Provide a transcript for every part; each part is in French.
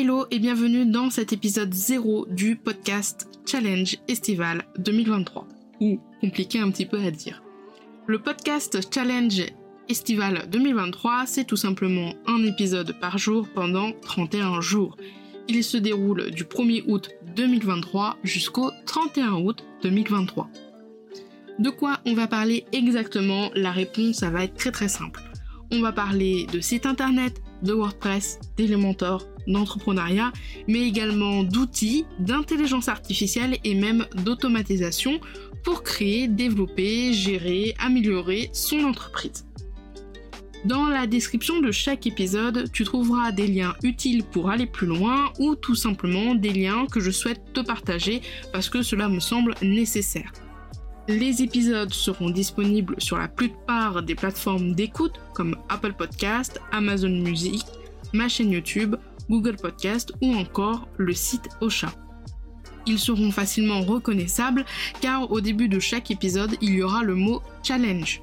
Hello et bienvenue dans cet épisode 0 du podcast Challenge Estival 2023. Ou compliqué un petit peu à dire. Le podcast Challenge Estival 2023, c'est tout simplement un épisode par jour pendant 31 jours. Il se déroule du 1er août 2023 jusqu'au 31 août 2023. De quoi on va parler exactement? La réponse, ça va être très très simple. On va parler de site internet, de WordPress, d'Elementor, d'entrepreneuriat, mais également d'outils, d'intelligence artificielle et même d'automatisation pour créer, développer, gérer, améliorer son entreprise. Dans la description de chaque épisode, tu trouveras des liens utiles pour aller plus loin ou tout simplement des liens que je souhaite te partager parce que cela me semble nécessaire. Les épisodes seront disponibles sur la plupart des plateformes d'écoute comme Apple Podcast, Amazon Music, ma chaîne YouTube, Google Podcast ou encore le site Ocha. Ils seront facilement reconnaissables car au début de chaque épisode, il y aura le mot challenge.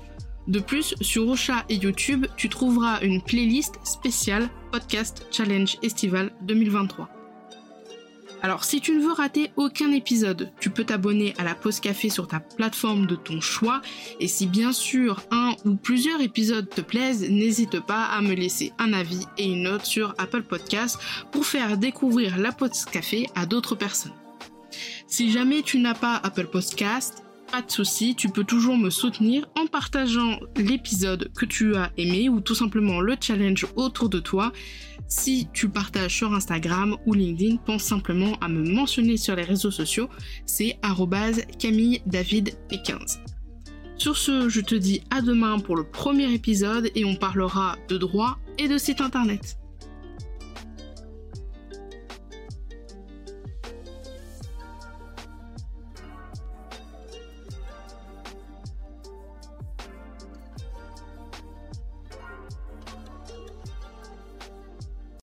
De plus, sur Ocha et YouTube, tu trouveras une playlist spéciale Podcast Challenge Estival 2023. Alors si tu ne veux rater aucun épisode, tu peux t'abonner à la pause café sur ta plateforme de ton choix et si bien sûr un ou plusieurs épisodes te plaisent, n'hésite pas à me laisser un avis et une note sur Apple Podcast pour faire découvrir la pause café à d'autres personnes. Si jamais tu n'as pas Apple Podcast, pas de souci, tu peux toujours me soutenir en partageant l'épisode que tu as aimé ou tout simplement le challenge autour de toi. Si tu partages sur Instagram ou LinkedIn, pense simplement à me mentionner sur les réseaux sociaux, c'est Camille David P15. Sur ce, je te dis à demain pour le premier épisode et on parlera de droit et de site internet.